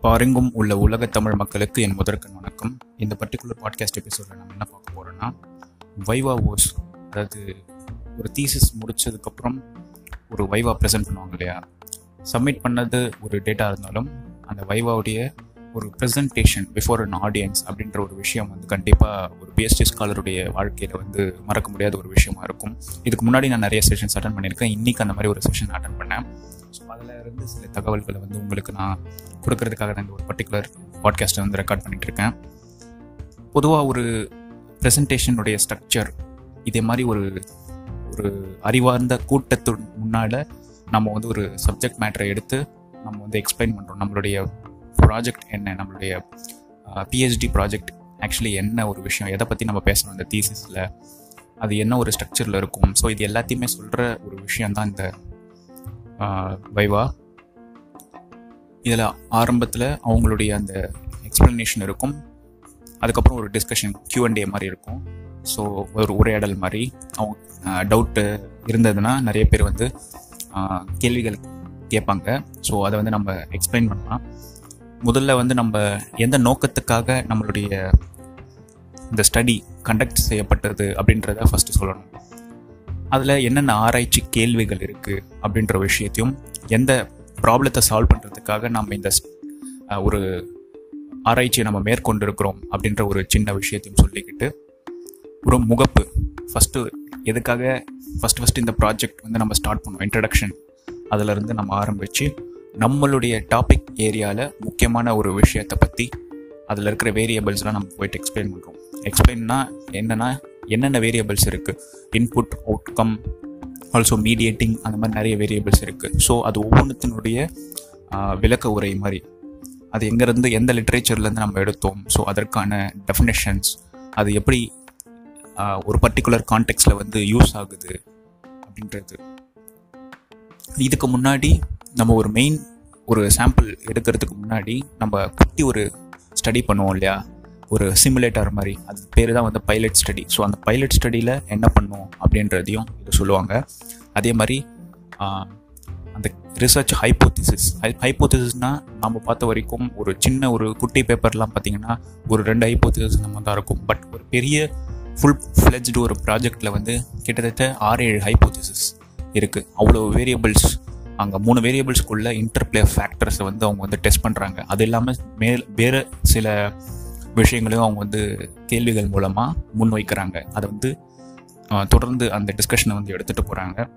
பாருங்கும் உள்ள உலக தமிழ் மக்களுக்கு என் முதற்கண் வணக்கம். இந்த பர்டிகுலர் பாட்காஸ்ட் எபிசோடில் நம்ம என்ன பார்க்க போகிறோன்னா வைவா ஓஸ் அதாவது ஒரு தீசிஸ் முடிச்சதுக்கப்புறம் ஒரு வைவா ப்ரெசென்ட் பண்ணுவாங்க இல்லையா? சப்மிட் பண்ணது ஒரு டேட்டா இருந்தாலும் அந்த வைவாவுடைய ஒரு ப்ரெசன்டேஷன் பிஃபோர் அன் ஆடியன்ஸ் அப்படின்ற ஒரு விஷயம் வந்து கண்டிப்பாக ஒரு பிஎஸ்டி ஸ்காலருடைய வாழ்க்கையில் வந்து மறக்க முடியாத ஒரு விஷயமா இருக்கும். இதுக்கு முன்னாடி நான் நிறைய செஷன்ஸ் அட்டன் பண்ணியிருக்கேன். இன்றைக்கி அந்த மாதிரி ஒரு செஷன் அட்டன் பண்ணேன். ஸோ அதில் இருந்து சில தகவல்களை வந்து உங்களுக்கு நான் கொடுக்கறதுக்காக தான் இந்த ஒரு பர்டிகுலர் பாட்காஸ்ட்டை வந்து ரெக்கார்ட் பண்ணிகிட்ருக்கேன் பொதுவாக ஒரு ப்ரெசன்டேஷனுடைய ஸ்ட்ரக்சர் இதே மாதிரி ஒரு ஒரு அறிவார்ந்த கூட்டத்து முன்னால் நம்ம வந்து ஒரு சப்ஜெக்ட் மேட்டரை எடுத்து நம்ம வந்து எக்ஸ்பிளைன் பண்ணுறோம் நம்மளுடைய ப்ராஜெக்ட் என்ன நம்மளுடைய பிஹெச்டி ப்ராஜெக்ட் ஆக்சுவலி என்ன ஒரு விஷயம் எதை பற்றி நம்ம பேசணும் இந்த தீசிஸில் அது என்ன ஒரு ஸ்ட்ரக்சரில் இருக்கும். ஸோ இது எல்லாத்தையுமே சொல்கிற ஒரு விஷயந்தான் இந்த வைவா. இதில் ஆரம்பத்தில் அவங்களுடைய அந்த எக்ஸ்ப்ளனேஷன் இருக்கும். அதுக்கப்புறம் ஒரு டிஸ்கஷன் கியூஎன்டே மாதிரி இருக்கும். ஸோ ஒரு உரையாடல் மாதிரி. அவங்க டவுட்டு இருந்ததுன்னா நிறைய பேர் வந்து கேள்விகள் கேட்பாங்க. ஸோ அதை வந்து நம்ம எக்ஸ்பிளைன் பண்ணலாம். முதல்ல வந்து நம்ம எந்த நோக்கத்துக்காக நம்மளுடைய இந்த ஸ்டடி கண்டக்ட் செய்யப்பட்டது அப்படின்றத ஃபஸ்ட்டு சொல்லணும். அதில் என்னென்ன ஆராய்ச்சி கேள்விகள் இருக்குது அப்படின்ற விஷயத்தையும் எந்த ப்ராப்ளத்தை சால்வ் பண்ணுறதுக்காக நம்ம இந்த ஒரு ஆராய்ச்சியை நம்ம மேற்கொண்டிருக்கிறோம் அப்படின்ற ஒரு சின்ன விஷயத்தையும் சொல்லிக்கிட்டு ஒரு முகப்பு. ஃபஸ்ட்டு எதுக்காக ஃபஸ்ட் ஃபஸ்ட்டு இந்த ப்ராஜெக்ட் வந்து நம்ம ஸ்டார்ட் பண்ணோம் இன்ட்ரடக்ஷன் அதிலிருந்து நம்ம ஆரம்பித்து நம்மளுடைய டாபிக் ஏரியாவில் முக்கியமான ஒரு விஷயத்தை பற்றி அதில் இருக்கிற வேரியபிள்ஸ்லாம் நம்ம போயிட்டு எக்ஸ்பிளைன் பண்ணுறோம் எக்ஸ்பிளைன்னா என்னென்னா என்னென்ன வேரியபிள்ஸ் இருக்குது இன்புட் அவுட்கம் ஆல்சோ மீடியேட்டிங் அந்த மாதிரி நிறைய வேரியபிள்ஸ் இருக்குது ஸோ அது ஒவ்வொன்றுத்தினுடைய விளக்க உரை மாதிரி. அது எங்கேருந்து எந்த லிட்ரேச்சர்லேருந்து நம்ம எடுத்தோம்? ஸோ அதற்கான டெஃபினேஷன்ஸ் அது எப்படி ஒரு பர்டிகுலர் கான்டெக்ட்ஸில் வந்து யூஸ் ஆகுது அப்படின்றது. இதுக்கு முன்னாடி நம்ம ஒரு மெயின் ஒரு சாம்பிள் எடுக்கிறதுக்கு முன்னாடி நம்ம குட்டி ஒரு ஸ்டடி பண்ணுவோம் இல்லையா? ஒரு சிமுலேட்டர் மாதிரி. அது பேர் தான் வந்து பைலட் ஸ்டடி ஸோ அந்த பைலட் ஸ்டடியில் என்ன பண்ணும் அப்படின்றதையும் இது சொல்லுவாங்க. அதே மாதிரி அந்த ரிசர்ச் ஹைப்போதிசிஸ் ஹை ஹைப்போதிசிஸ்னால் நம்ம பார்த்த வரைக்கும் ஒரு சின்ன ஒரு குட்டி பேப்பர்லாம் பார்த்தீங்கன்னா ஒரு ரெண்டு ஹைப்போதிசிஸ் நம்ம தான் இருக்கும். பட் ஒரு பெரிய ஃபுல் ஃப்ளெஜ்டு ஒரு ப்ராஜெக்டில் வந்து கிட்டத்தட்ட ஆறு ஏழு ஹைப்போதிசிஸ் இருக்குது அவ்வளோ வேரியபிள்ஸ் அங்கே மூணு வேரியபிள்ஸ்க்குள்ள இன்டர்பிளே ஃபேக்டர்ஸை வந்து அவங்க வந்து டெஸ்ட் பண்ணுறாங்க அது இல்லாமல் மேல் வேறு சில விஷயங்களையும் அவங்க வந்து கேள்விகள் மூலமாக முன்வைக்கிறாங்க. அதை வந்து தொடர்ந்து அந்த டிஸ்கஷனை வந்து எடுத்துகிட்டு போகிறாங்க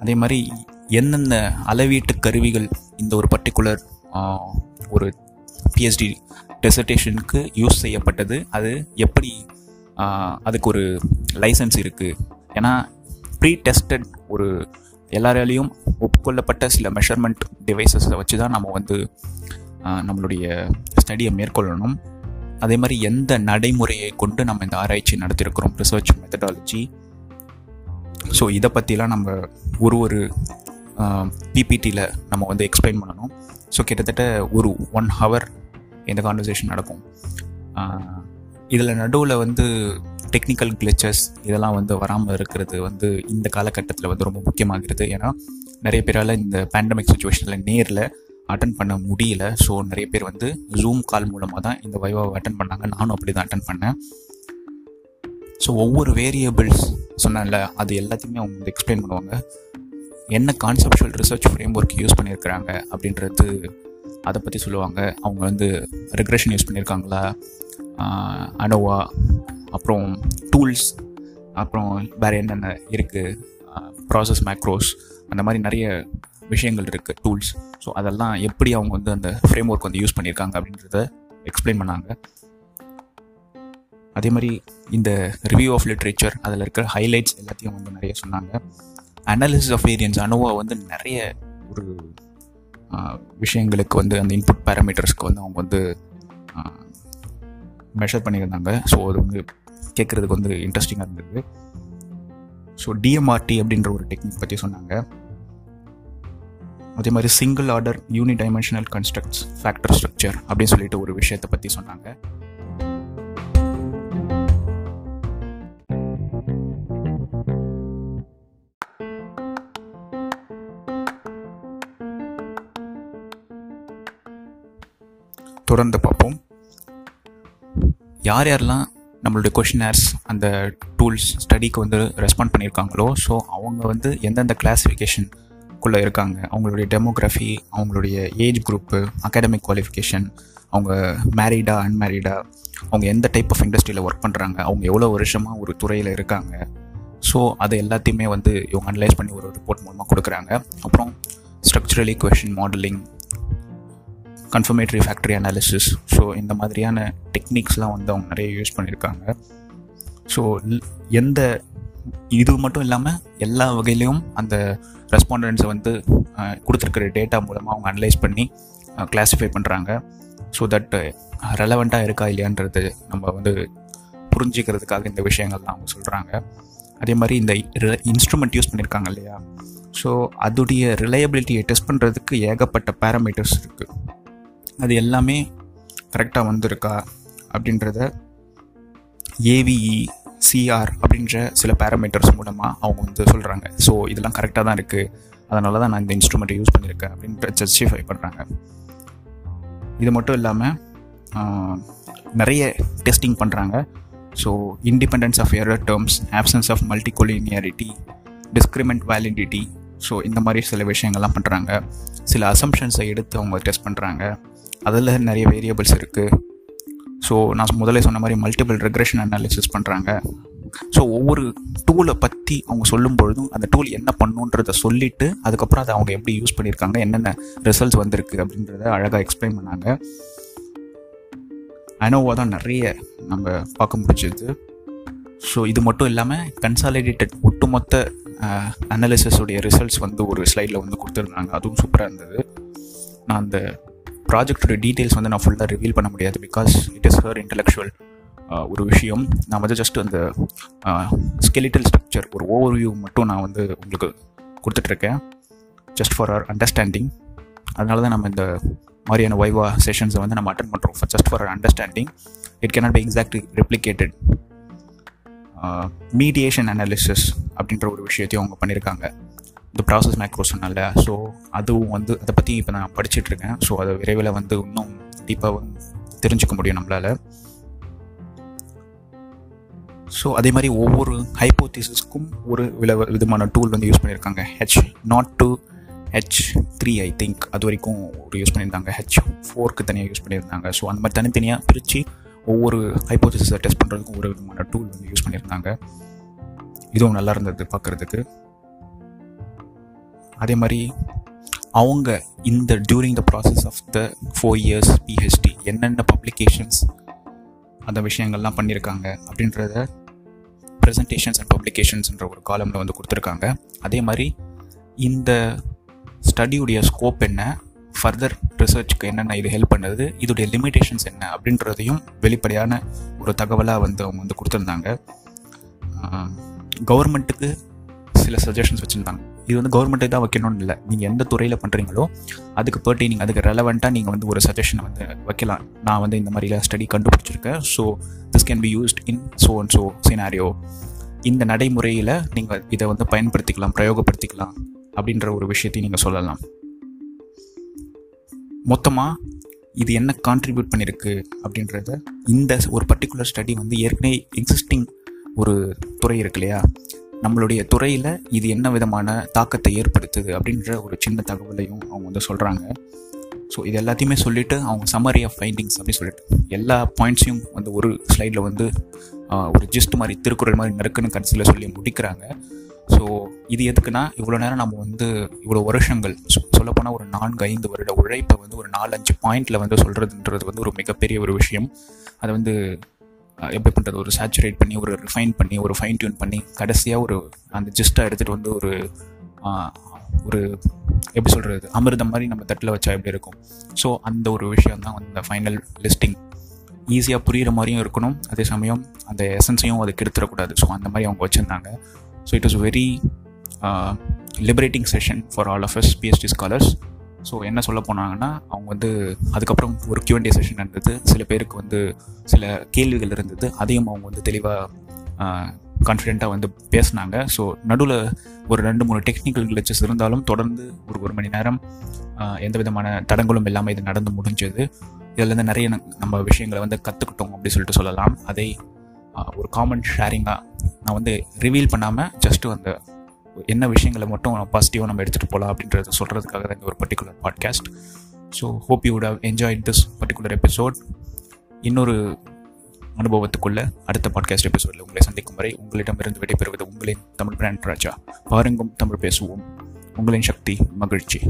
அதே மாதிரி எந்தெந்த அளவீட்டு கருவிகள் இந்த ஒரு பர்டிகுலர் ஒரு பிஹெச்டி டெசர்டேஷனுக்கு யூஸ் செய்யப்பட்டது அது எப்படி அதுக்கு ஒரு லைசன்ஸ் இருக்குது ஏன்னா ப்ரீ டெஸ்டட் ஒரு எல்லாராலையும் ஒப்புக்கொள்ளப்பட்ட சில மெஷர்மெண்ட் டிவைசஸை வச்சு தான் நம்ம வந்து நம்மளுடைய ஸ்டடியை மேற்கொள்ளணும். அதே மாதிரி எந்த நடைமுறையை கொண்டு நம்ம இந்த ஆராய்ச்சி நடத்திருக்கிறோம்? ரிசர்ச் மெத்தடாலஜி ஸோ இதை பற்றிலாம் நம்ம ஒரு ஒரு பிபிடியில் நம்ம வந்து எக்ஸ்பிளைன் பண்ணணும். ஸோ கிட்டத்தட்ட ஒரு ஒன் ஹவர் இந்த கான்வர்சேஷன் நடக்கும். இதில் நடுவில் வந்து டெக்னிக்கல் கிளிச்சஸ் இதெல்லாம் வந்து வராமல் இருக்கிறது வந்து இந்த காலகட்டத்தில் வந்து ரொம்ப முக்கியமாகிறது. ஏன்னா நிறைய பேரால் இந்த பேண்டமிக் சுச்சுவேஷனில் நேரில் அட்டன் பண்ண முடியல. ஸோ நிறைய பேர் வந்து ஜூம் கால் மூலமாக தான் இந்த வைவாவை அட்டன் பண்ணாங்க. நானும் அப்படி தான் அட்டன் பண்ணேன். ஸோ ஒவ்வொரு வேரியபிள்ஸ் சொன்னேன்ல அது எல்லாத்தையுமே அவங்க வந்து எக்ஸ்பிளைன் பண்ணுவாங்க. என்ன conceptual research framework use பண்ணியிருக்கிறாங்க அப்படின்றது அதை பற்றி சொல்லுவாங்க. அவங்க வந்து ரெக்ரெஷன் யூஸ் பண்ணியிருக்காங்களா? அனோவா அப்புறம் டூல்ஸ் அப்புறம் வேறு என்னென்ன இருக்குது ப்ராசஸ் மேக்ரோஸ் அந்த மாதிரி நிறைய விஷயங்கள் இருக்குது டூல்ஸ் ஸோ அதெல்லாம் எப்படி அவங்க வந்து அந்த ஃப்ரேம் ஒர்க் வந்து யூஸ் பண்ணியிருக்காங்க அப்படின்றத எக்ஸ்பிளைன் பண்ணாங்க. அதே மாதிரி இந்த ரிவ்யூ ஆஃப் லிட்ரேச்சர் அதில் இருக்கிற ஹைலைட்ஸ் எல்லாத்தையும் வந்து நிறைய சொன்னாங்க. அனாலிசிஸ் ஆஃப் வேரியன்ஸ் அனுவா வந்து நிறைய ஒரு விஷயங்களுக்கு வந்து அந்த இன்புட் பேராமீட்டர்ஸ்க்கு வந்து அவங்க வந்து மெஷர் பண்ணியிருந்தாங்க. ஸோ அது வந்து கேட்குறதுக்கு வந்து இன்ட்ரெஸ்டிங்காக இருந்தது. ஸோ டிஎம்ஆர்டி அப்படின்ற ஒரு டெக்னிக் பற்றி சொன்னாங்க. அதே மாதிரி single order unidimensional constructs factor structure அப்படின்னு சொல்லிட்டு ஒரு விஷயத்தை பற்றி சொன்னாங்க. தொடர்ந்து பார்ப்போம். யார் யாரெல்லாம் நம்மளுடைய கொஷினர்ஸ் அந்த டூல்ஸ் ஸ்டடிக்கு வந்து ரெஸ்பாண்ட் பண்ணியிருக்காங்களோ ஸோ அவங்க வந்து எந்தெந்த கிளாஸிஃபிகேஷனுக்குள்ளே இருக்காங்க அவங்களுடைய டெமோகிராஃபி அவங்களுடைய ஏஜ் குரூப்பு அகாடமிக் குவாலிஃபிகேஷன் அவங்க மேரீடா அன்மேரீடா அவங்க எந்த டைப் ஆஃப் இண்டஸ்ட்ரியில் ஒர்க் பண்ணுறாங்க அவங்க எவ்வளோ வருஷமாக ஒரு துறையில் இருக்காங்க ஸோ அது எல்லாத்தையுமே வந்து இவங்க அனலைஸ் பண்ணி ஒரு ரிப்போர்ட் மூலமாக கொடுக்குறாங்க. அப்புறம் structural equation modeling confirmatory factor analysis so இந்த மாதிரியான டெக்னிக்ஸ்லாம் வந்து அவங்க நிறைய யூஸ் பண்ணியிருக்காங்க ஸோ எந்த இது மட்டும் இல்லாமல் எல்லா வகையிலையும் அந்த ரெஸ்பாண்டன்ஸை வந்து கொடுத்துருக்கிற டேட்டா மூலமாக அவங்க அனலைஸ் பண்ணி கிளாஸிஃபை பண்ணுறாங்க ஸோ தட் ரெலவெண்ட்டாக இருக்கா இல்லையான்றது நம்ம வந்து புரிஞ்சிக்கிறதுக்காக இந்த விஷயங்கள்லாம் அவங்க சொல்கிறாங்க அதே மாதிரி இந்த இன்ஸ்ட்ருமெண்ட் யூஸ் பண்ணியிருக்காங்க இல்லையா? ஸோ அதோடைய ரிலையபிலிட்டியை டெஸ்ட் பண்ணுறதுக்கு ஏகப்பட்ட பேராமீட்டர்ஸ் இருக்குது அது எல்லாமே கரெக்டாக வந்திருக்கா அப்படின்றத ஏவிஇ சிஆர் அப்படின்ற சில பேராமீட்டர்ஸ் மூலமாக அவங்க வந்து சொல்கிறாங்க ஸோ இதெல்லாம் கரெக்டாக தான் இருக்குது அதனால தான் நான் இந்த இன்ஸ்ட்ருமெண்ட்டை யூஸ் பண்ணியிருக்கேன் அப்படின்ற ஜஸ்டிஃபை பண்ணுறாங்க இது மட்டும் இல்லாமல் நிறைய டெஸ்டிங் பண்ணுறாங்க so independence of error terms absence of multicollinearity discriminant validity so இந்த மாதிரி சில விஷயங்கள்லாம் பண்ணுறாங்க சில அசம்ஷன்ஸை எடுத்து அவங்க டெஸ்ட் பண்ணுறாங்க அதில் நிறைய வேரியபிள்ஸ் இருக்குது ஸோ நான் முதல்ல சொன்ன மாதிரி மல்டிபிள் ரெக்ரெஷன் அனாலிசிஸ் பண்ணுறாங்க ஸோ ஒவ்வொரு டூலை பற்றி அவங்க சொல்லும் பொழுதும் அந்த டூல் என்ன பண்ணுன்றதை சொல்லிவிட்டு அதுக்கப்புறம் அதை அவங்க எப்படி யூஸ் பண்ணியிருக்காங்க என்னென்ன ரிசல்ட்ஸ் வந்திருக்கு அப்படின்றத அழகாக எக்ஸ்பிளைன் பண்ணாங்க. அனோவா தான் நிறைய நம்ம பார்க்க முடிஞ்சது. ஸோ இது மட்டும் இல்லாமல் கன்சாலிடேட்டட் ஒட்டுமொத்த அனாலிசிஸுடைய ரிசல்ட்ஸ் வந்து ஒரு ஸ்லைடில் வந்து கொடுத்துருந்தாங்க. அதுவும் சூப்பராக இருந்தது. நான் அந்த ப்ராஜெக்டோட டீட்டெயில்ஸ் வந்து நான் ஃபுல்லாக ரிவீல் பண்ண முடியாது because it is her intellectual ஒரு விஷயம். நான் வந்து ஜஸ்ட் அந்த ஸ்கெலிட்டல் ஸ்ட்ரக்சர் ஒரு ஓவர் வியூ மட்டும் நான் வந்து உங்களுக்கு கொடுத்துட்ருக்கேன். ஜஸ்ட் ஃபார் அவர் அண்டர்ஸ்டாண்டிங் அதனால தான் நம்ம இந்த மாதிரியான வைவா செஷன்ஸை வந்து நம்ம அட்டன் பண்ணுறோம் just for our understanding it cannot be exact replicated mediation analysis அப்படின்ற ஒரு விஷயத்தையும் அவங்க பண்ணியிருக்காங்க இந்த ப்ராசஸ் மேக்ரோ சொன்னால ஸோ அதுவும் வந்து அதை பற்றி இப்போ நான் படிச்சுட்டு இருக்கேன் ஸோ அதை விரைவில் வந்து இன்னும் டீப்பாக தெரிஞ்சுக்க முடியும் நம்மளால். ஸோ அதே மாதிரி ஒவ்வொரு ஹைப்போதிசிஸ்க்கும் ஒரு வில விதமான டூல் வந்து யூஸ் பண்ணியிருக்காங்க. H naught to H three I think அது வரைக்கும் ஒரு யூஸ் பண்ணியிருந்தாங்க. ஹெச் ஃபோருக்கு தனியாக யூஸ் பண்ணியிருந்தாங்க. ஸோ அந்த மாதிரி தனித்தனியாக பிரித்து ஒவ்வொரு ஹைப்போதிஸை டெஸ்ட் பண்ணுறதுக்கும் ஒரு விதமான டூல் வந்து யூஸ் பண்ணியிருந்தாங்க. இதுவும் நல்லா இருந்தது பார்க்குறதுக்கு. அதே மாதிரி அவங்க இந்த during the process of the four years PhD என்னென்ன பப்ளிகேஷன்ஸ் அந்த விஷயங்கள்லாம் பண்ணியிருக்காங்க அப்படின்றத ப்ரெசன்டேஷன்ஸ் அண்ட் பப்ளிகேஷன்ஸ்ன்ற ஒரு காலமில் வந்து கொடுத்துருக்காங்க. அதே மாதிரி இந்த ஸ்டடியுடைய ஸ்கோப் என்ன ஃபர்தர் ரிசர்ச்க்கு என்னென்ன இது ஹெல்ப் பண்ணுது இதோடைய லிமிடேஷன்ஸ் என்ன அப்படின்றதையும் வெளிப்படையான ஒரு தகவலாக வந்து அவங்க வந்து கொடுத்துருந்தாங்க. கவர்மெண்ட்டுக்கு சில சஜஷன்ஸ் வச்சுருந்தாங்க. இது வந்து கவர்மெண்ட்டை தான் வைக்கணும்னு இல்லை. நீங்கள் எந்த துறையில் பண்ணுறீங்களோ அதுக்கு போட்டு நீங்கள் அதுக்கு ரெலவெண்ட்டாக நீங்கள் வந்து ஒரு சஜஷனை வந்து வைக்கலாம். நான் வந்து இந்த மாதிரிலாம் study கண்டுபிடிச்சிருக்கேன். So this can be used in so and so scenario இந்த நடைமுறையில் நீங்கள் இதை வந்து பயன்படுத்திக்கலாம் பிரயோகப்படுத்திக்கலாம் அப்படின்ற ஒரு விஷயத்தையும் நீங்கள் சொல்லலாம். மொத்தமாக இது என்ன கான்ட்ரிபியூட் பண்ணியிருக்கு அப்படின்றத இந்த ஒரு பர்டிகுலர் ஸ்டடி வந்து ஏற்கனவே எக்ஸிஸ்டிங் ஒரு துறை இருக்கு இல்லையா? நம்மளுடைய துறையில் இது என்ன விதமான தாக்கத்தை ஏற்படுத்துது அப்படின்ற ஒரு சின்ன தகவலையும் அவங்க வந்து சொல்கிறாங்க ஸோ இது எல்லாத்தையுமே சொல்லிவிட்டு அவங்க சம்மரி ஆஃப் ஃபைண்டிங்ஸ் அப்படின்னு சொல்லிட்டு எல்லா பாயிண்ட்ஸையும் வந்து ஒரு ஸ்லைடில் வந்து ஒரு ஜிஸ்ட் மாதிரி திருக்குறள் மாதிரி நறுக்குன்னு கடைசியில் சொல்லி முடிக்கிறாங்க. ஸோ இது எதுக்குன்னா இவ்வளோ நேரம் நம்ம வந்து இவ்வளோ வருஷங்கள் சொல்லப்போனால் ஒரு நான்கு ஐந்து வருட உழைப்பை வந்து ஒரு நாலஞ்சு பாயிண்டில் வந்து சொல்கிறதுன்றது வந்து ஒரு மிகப்பெரிய ஒரு விஷயம். அதை வந்து எப்படி பண்ணுறது ஒரு சேச்சுரேட் பண்ணி ஒரு ரிஃபைன் பண்ணி ஒரு ஃபைன் டியூன் பண்ணி கடைசியாக ஒரு அந்த ஜிஸ்ட்டாக எடுத்துகிட்டு வந்து ஒரு ஒரு எப்படி சொல்கிறது அமிர்தம் மாதிரி நம்ம தட்டில் வச்சா எப்படி இருக்கும்? ஸோ அந்த ஒரு விஷயம் தான் அந்த ஃபைனல் லிஸ்டிங் ஈஸியாக புரிகிற மாதிரியும் இருக்கணும். அதே சமயம் அந்த எசன்ஸையும் அதுக்கு எடுத்துடக்கூடாது. ஸோ அந்த மாதிரி அவங்க வச்சுருந்தாங்க. So it was very liberating session for all of us PhD scholars so என்ன சொல்ல போனாங்கன்னா அவங்க வந்து அதுக்கப்புறம் ஒரு கியூஎன்டே செஷன் இருந்தது சில பேருக்கு வந்து சில கேள்விகள் இருந்தது. அதையும் அவங்க வந்து தெளிவாக கான்ஃபிடெண்ட்டாக வந்து பேசினாங்க. ஸோ நடுவில் ஒரு ரெண்டு மூணு டெக்னிக்கல் கிளச்சஸ் இருந்தாலும் தொடர்ந்து ஒரு ஒரு மணி நேரம் எந்த விதமான தடங்களும் இல்லாமல் இது நடந்து முடிஞ்சது. இதுலேருந்து நிறைய ந- நம்ம விஷயங்களை வந்து கற்றுக்கிட்டோம் அப்படின்னு சொல்லிட்டு சொல்லலாம். அதை ஒரு காமன் ஷேரிங்காக நான் வந்து ரிவீல் பண்ணாமல் ஜஸ்ட்டு அந்த என்ன விஷயங்களை மட்டும் பாசிட்டிவாக நம்ம எடுத்துகிட்டு போகலாம் அப்படின்றத சொல்கிறதுக்காக தான் இந்த ஒரு particular podcast so hope you would have this particular episode இன்னொரு அனுபவத்துக்குள்ள அடுத்த பாட்காஸ்ட் எபிசோடில் உங்களை சந்திக்கும் வரை உங்களிடமிருந்து விடைபெறுவது உங்களின் தமிழ் பிராண்ட் ராஜா. பாருங்கும் தமிழ் பேசுவோம். உங்களின் சக்தி மகிழ்ச்சி.